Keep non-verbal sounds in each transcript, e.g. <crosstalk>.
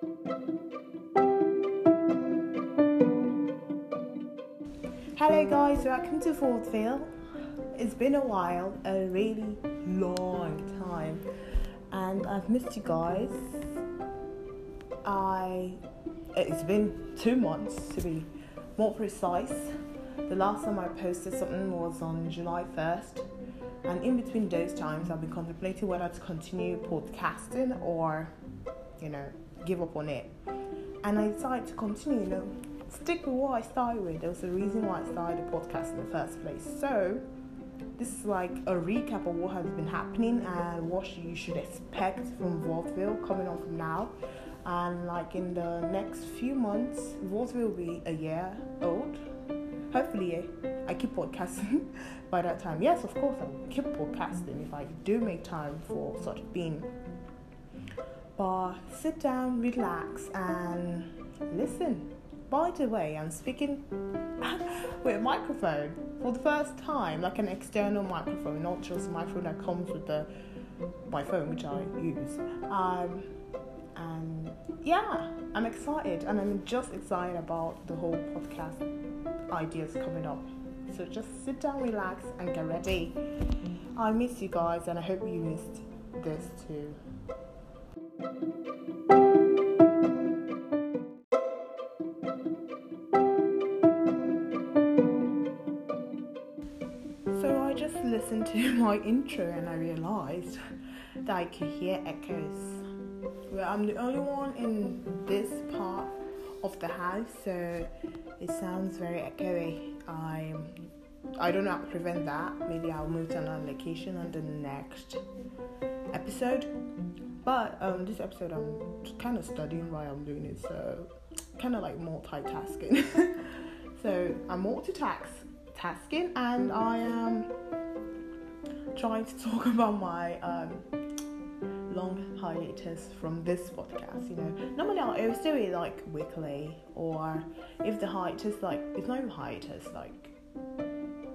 Hello, guys, welcome to Vaudeville. It's been a while, a really long time, and I've missed you guys. I it's been two months to be more precise. The last time I posted something was on July 1st, and in between those times, I've been contemplating whether to continue podcasting or, you know, give up on it. And I decided to continue, you know, stick with what I started with. There was a reason why I started the podcast in the first place. So, this is like a recap of what has been happening and what you should expect from Vaudeville coming on from now. And like in the next few months, Vaudeville will be a year old. Hopefully, eh, I keep podcasting <laughs> by that time. Yes, of course, I'll keep podcasting if I do make time for such a thing. Sit down, relax, and listen. By the way, I'm speaking <laughs> with a microphone for the first time, like an external microphone, not just a microphone that comes with the my phone, which I use. Um, and yeah, I'm excited, and I'm just excited about the whole podcast ideas coming up. So just sit down, relax, and get ready. I miss you guys, and I hope you missed this too. So I just listened to <laughs> my intro and I realized that I could hear echoes. Well, I'm the only one in this part of the house, so it sounds very echoey. I'm I don't know how to prevent that. Maybe I'll move to another location on the next episode. But um, this episode, I'm kind of studying while I'm doing it, so kind of like multitasking. <laughs> so I'm multitasking, and I am trying to talk about my um, long hiatus from this podcast. You know, normally I always do it like weekly, or if the hiatus like it's even hiatus like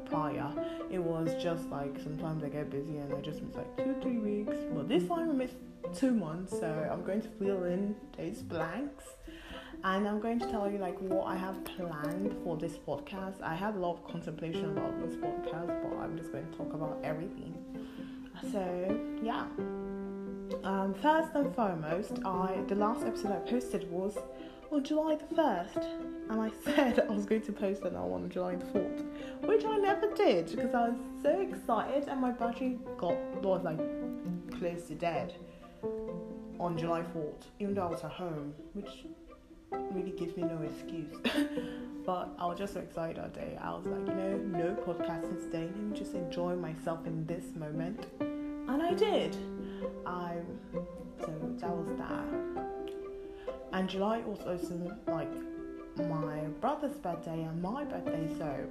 prior. It was just like sometimes I get busy and I just miss like two, three weeks. But this time I missed two months, so I'm going to fill in those blanks. And I'm going to tell you like what I have planned for this podcast. I have a lot of contemplation about this podcast, but I'm just going to talk about everything. So yeah. Um, first and foremost, I the last episode I posted was on July the 1st, and I <laughs> said I was going to post another one on July the 4th, which I never did because I was so excited and my battery got was like close to dead on July 4th, even though I was at home, which really gives me no excuse. <laughs> but I was just so excited that day. I was like, you know, no podcasting today. Let me just enjoy myself in this moment, and I did. Um, so that was that and July also like my brother's birthday and my birthday, so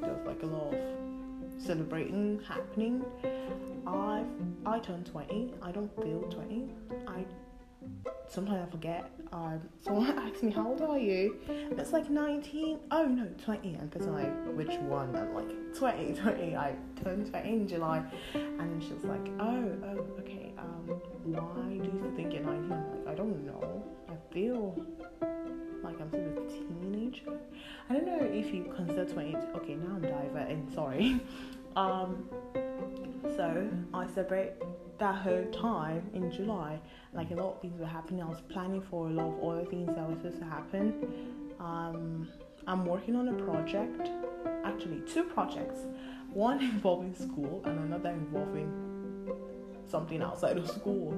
there was like a lot of celebrating happening. I I turned twenty. I don't feel twenty. I sometimes I forget. Um, <laughs> someone asks me how old are you? And it's like nineteen. Oh no, twenty. And person like which one? I'm like 20, <laughs> 20. I turned twenty in July, and she was like, oh, oh, okay. Um, why do you think you're nineteen? I'm like, I don't know. Feel like I'm still a teenager. I don't know if you consider 20. Okay, now I'm diverting. Sorry. <laughs> Um, so I celebrate that whole time in July. Like a lot of things were happening. I was planning for a lot of other things that were supposed to happen. Um, I'm working on a project, actually two projects. One <laughs> involving school and another involving something outside of school.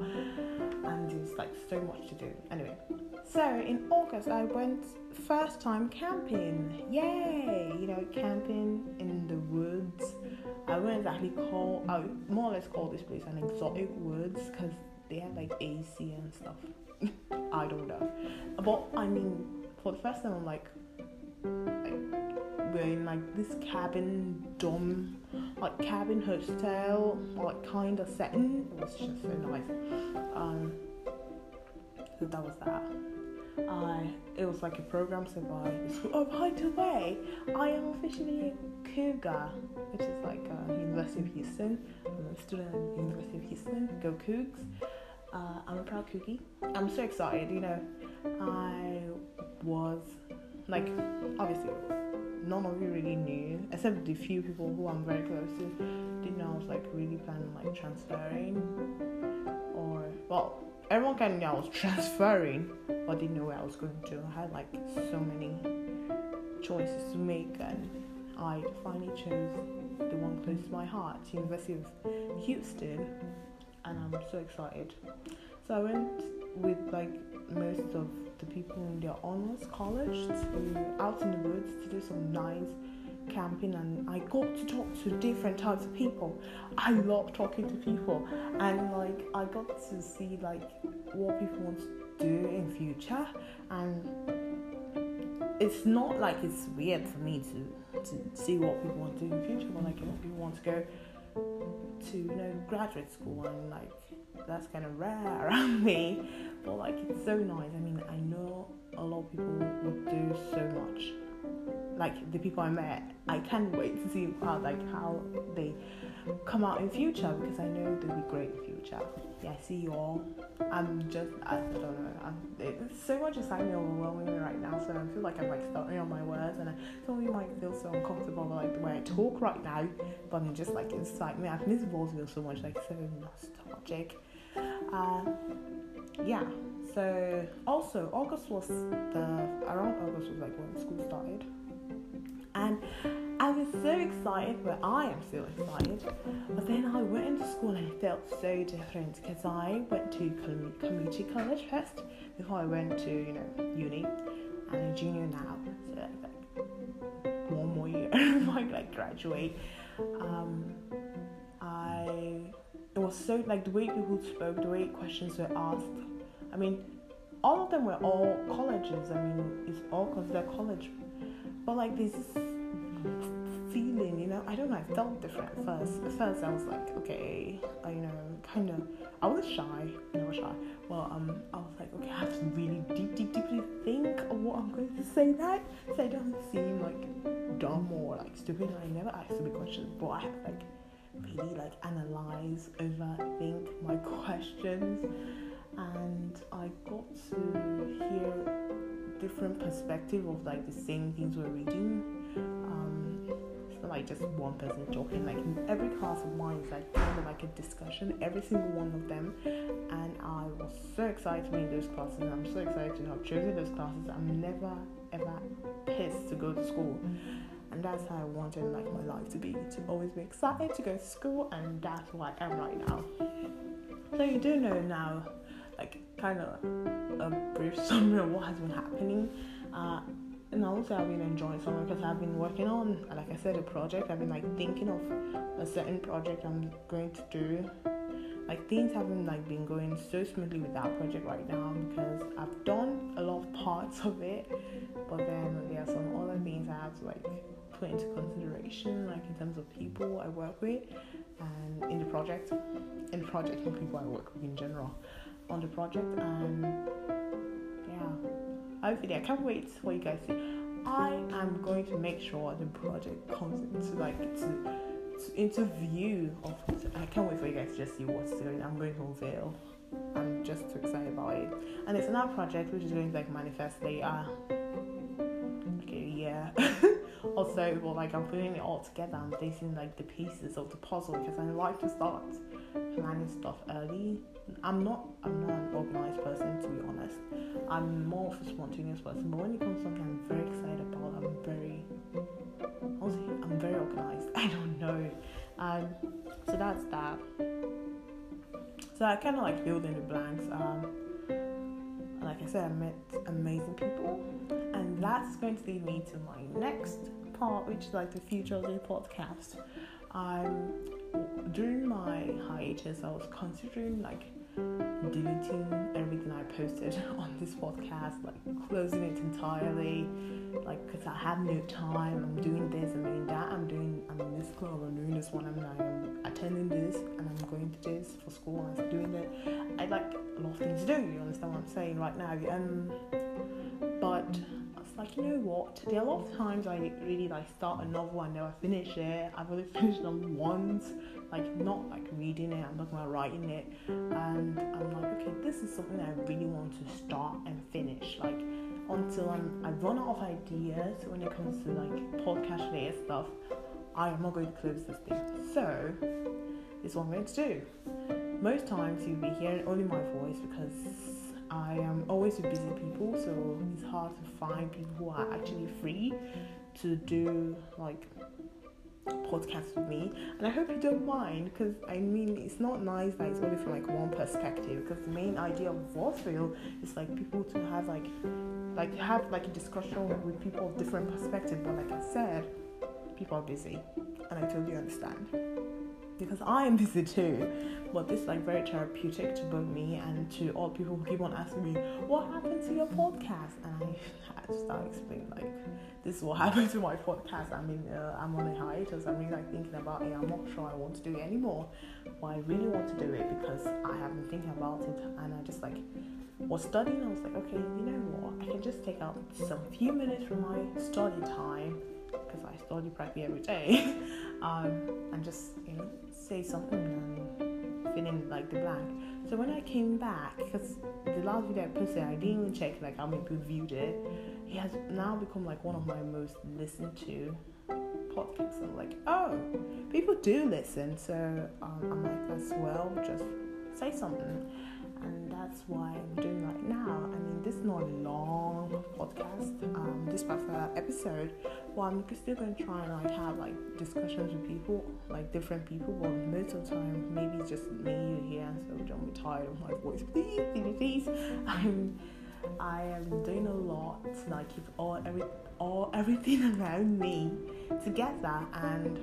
And it's like so much to do. Anyway, so in August I went first time camping. Yay! You know, camping in the woods. I wouldn't exactly call, I would more or less call this place an exotic woods because they have like AC and stuff. <laughs> I don't know. But I mean, for the first time, I'm like, like we're in like this cabin dome, like cabin hostel, like kind of setting. It was just so nice. Um, that was that. I it was like a program so by oh by the way I am officially a cougar which is like uh, University of Houston. I'm a student at University of Houston. Go Cougs. Uh, I'm a proud cookie I'm so excited you know. I was like, obviously, none of you really knew, except the few people who I'm very close to, didn't know I was like really planning like transferring, or well, everyone kind of knew I was transferring, but didn't know where I was going to. I had like so many choices to make, and I finally chose the one close to my heart, University of Houston, and I'm so excited. So I went with like most of the people in their honors college to out in the woods to do some nice camping and I got to talk to different types of people. I love talking to people. And like I got to see like what people want to do in future. And it's not like it's weird for me to to see what people want to do in future but like if people want to go to you know graduate school and like that's kind of rare <laughs> around me. But like it's so nice. I mean i know a lot of people would do so much like the people i met i can't wait to see how like how they come out in future because i know they'll be great in future. Yeah see you all. I'm just i, I don't know I'm, it's so much excitement overwhelming me right now so i feel like i'm like stuttering on my words and I, you might feel so uncomfortable like the way i talk right now but i'm just like inside me. I've missed Vaudeville so much like so nostalgic. Uh, yeah. So also August was the around August was like when school started, and I was so excited. But I am so excited. But then I went into school and it felt so different because I went to community college first before I went to you know uni. and a junior now. So like one more year <laughs> before I like graduate. Um, I it was so like the way people spoke, the way questions were asked. I mean, all of them were all colleges. I mean, it's all they're college, but like this feeling, you know, I don't know. I felt different at first. At first, I was like, okay, I, you know, kind of. I was shy, never shy. Well, um, I was like, okay, I have to really deep, deep, deeply think of what I'm going to say that, so I don't seem like dumb or like stupid. I never asked stupid questions, but I have like really like analyze, overthink my <laughs> questions, and I got to hear different perspective of like the same things we're reading. Um, it's not like just one person talking. Like every class of mine is like kind of like a discussion, every single one of them, and I was so excited to be in those classes. I'm so excited to have chosen those classes. I'm never ever pissed to go to school and that's how I wanted like my life to be to always be excited to go to school and that's what I am right now so you do know now like kind of a brief <laughs> summary of what has been happening. Uh, and also I've been enjoying summer because I've been working on like I said a project. I've been like thinking of a certain project I'm going to do. Like things haven't like been going so smoothly with that project right now because I've done a lot of <laughs> parts of it. But then there are some other things I have to like put into consideration, like in terms of people I work with, and in the project, in the project and people I work with in general, on the project, and yeah, hopefully I can't wait for you guys to. I am going to make sure the project comes into like to, to into view of. I can't wait for you guys to just see what's going. I'm going to unveil. I'm just too excited about it, and it's another project which is going to like manifest later. Okay, yeah. <laughs> also well like I'm putting it all together I'm placing like the pieces of the puzzle because I like to start planning stuff early. I'm not I'm not an organized person to be honest. I'm more of a spontaneous person but when it comes to something I'm very excited about I'm very honestly I'm very organized. <laughs> I don't know. Um so that's that. So I kind of like filled in the blanks um like I said I met amazing people and that's going to lead me to my next part, which is like the future of the podcast. Um, during my hiatus, I was considering like deleting everything I posted <laughs> on this podcast, like closing it entirely, like because I have no time. I'm doing this, I'm doing that, I'm doing, I'm in this club, I'm doing this one, I'm, I'm attending this, and I'm going to this for school, and I'm doing it. I like a lot of things to do. You understand what I'm saying right now? Um, but like, you know what? There are a lot of times I really like start a novel and never finish it. I've only finished them once, like not like reading it, I'm not about writing it. And I'm like, okay, this is something I really want to start and finish. Like until I'm, I run out of ideas when it comes to like podcast related stuff, I am not going to close this thing. So, this is what I'm going to do. Most times you'll be hearing only my voice because I am always with busy people, so it's hard to find people who are actually free to do like podcast with me. And i hope you don't mind because i mean it's not nice that it's only from like one perspective because the main idea of Vaudeville is like people to have like like have like a discussion with people of different perspectives but like i said people are busy and i totally understand because I am busy too. But this is like very therapeutic to both me and to all people who keep on asking me, what happened to your podcast? And I <laughs> had to start explaining like this is what <laughs> happened to my podcast. I mean, uh, I'm on a hiatus. I'm really like thinking about it. I'm not sure I want to do it anymore, but I really want to do it because I have been thinking about it and I just like was studying. I was like, okay, you know what? I can just take out some few minutes from my study time because I study practically every day, <laughs> um, and just you know say something and fill in like the blank. So when I came back, because the last video I posted, I didn't even check like how many people viewed it. He has now become like one of my most listened to podcasts. I'm like, oh, people do listen. So um, I'm like, as well, just say something and that's why I'm doing right now. I mean, this is not a long podcast. Um, this particular episode, well, I'm still going to try and like have like discussions with people, like different people. But most of the time, maybe it's just me here, so don't be tired of my voice, <laughs> please, please. I'm, I am doing a lot to like keep all every all everything <laughs> around me together, and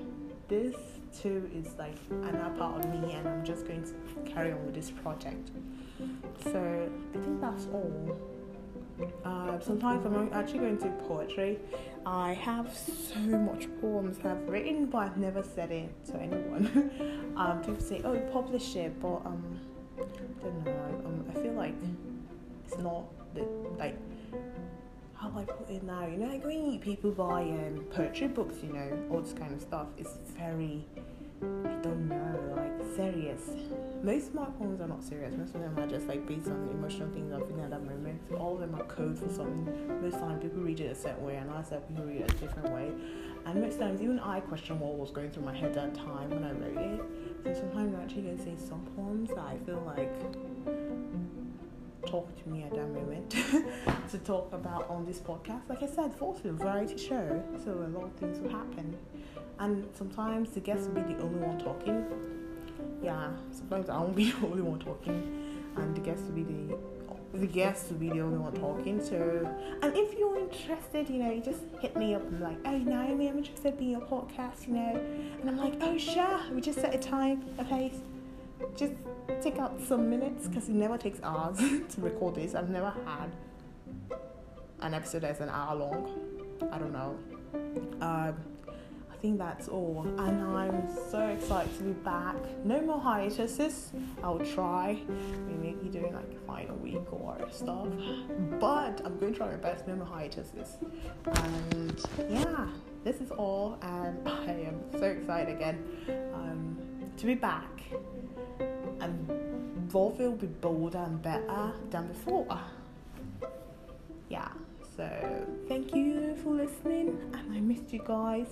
this too is like another part of me, and I'm just going to carry on with this project. So I think that's all. Uh, sometimes I'm actually going to poetry. I have so much poems that I've written, but I've never said it to anyone. <laughs> um, people say, "Oh, publish it," but um, I don't know. Um, I feel like it's not the like how I put it now? You know, like when people buy um, poetry books, you know, all this kind of stuff. It's very I don't know, like serious. Most poems are not serious. Most of them are just like based on emotional things I'm feeling at that moment. All of them are code for something. Most times people read it a certain way, and I said people read it a different way. And most times even I question what was going through my head at that time when I wrote it. So sometimes I'm actually gonna say some poems that I feel like talk to me at that moment <laughs> to talk about on this podcast. Like I said, it's also a variety show, so a lot of things will happen and sometimes the guest will be the only one talking. Yeah, sometimes I won't be <laughs> the only one talking, and the guest will be the the guest will be the only one talking. So, and if you're interested, you know, you just hit me up and like, oh Naomi, I'm interested in your podcast, you know, and I'm like, oh sure, we just set a time, a place. Just take out some minutes because it never takes hours <laughs> to record this. I've never had an episode that's an hour long. I don't know. Um, I think that's all. And I'm so excited to be back. No more hiatuses. I'll try. Maybe doing like a final week or stuff. But I'm going to try my best. No more hiatuses. And yeah, this is all. And <laughs> I am so excited again um, to be back. And Vaudeville will be bolder and better than before. Yeah. So thank you for listening, and I missed you guys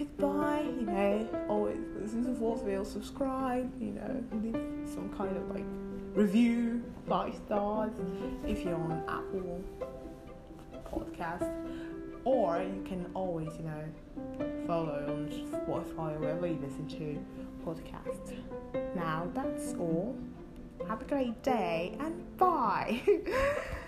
goodbye, you know, always listen to Vaudeville, subscribe, you know, leave some kind of like review, five stars if you're on Apple podcast. Or you can always, you know, follow on Spotify or wherever you listen to podcasts. Now that's all. Have a great day and bye. <laughs>